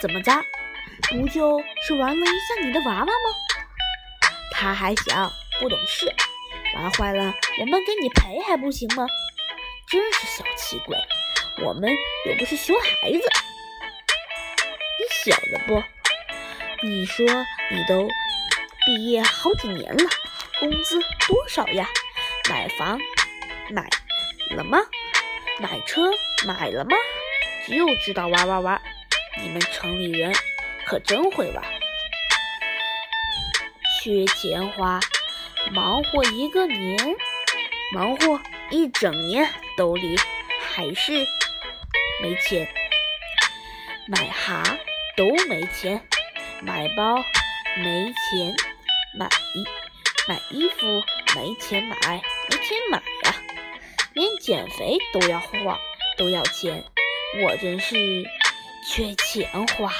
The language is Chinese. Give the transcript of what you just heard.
怎么着？不就是玩了一下你的娃娃吗？他还小，不懂事，玩坏了我们给你赔还不行吗？真是小气鬼！我们又不是熊孩子。你晓得不？你说你都毕业好几年了，工资多少呀？买房买了吗？买车买了吗？就知道玩玩玩！你们城里人可真会玩，缺钱花，忙活一个年，忙活一整年，兜里还是没钱。买哈都没钱，买包没钱，买买衣服没钱买，没钱买呀！连减肥都要花，都要钱，我真是缺钱花。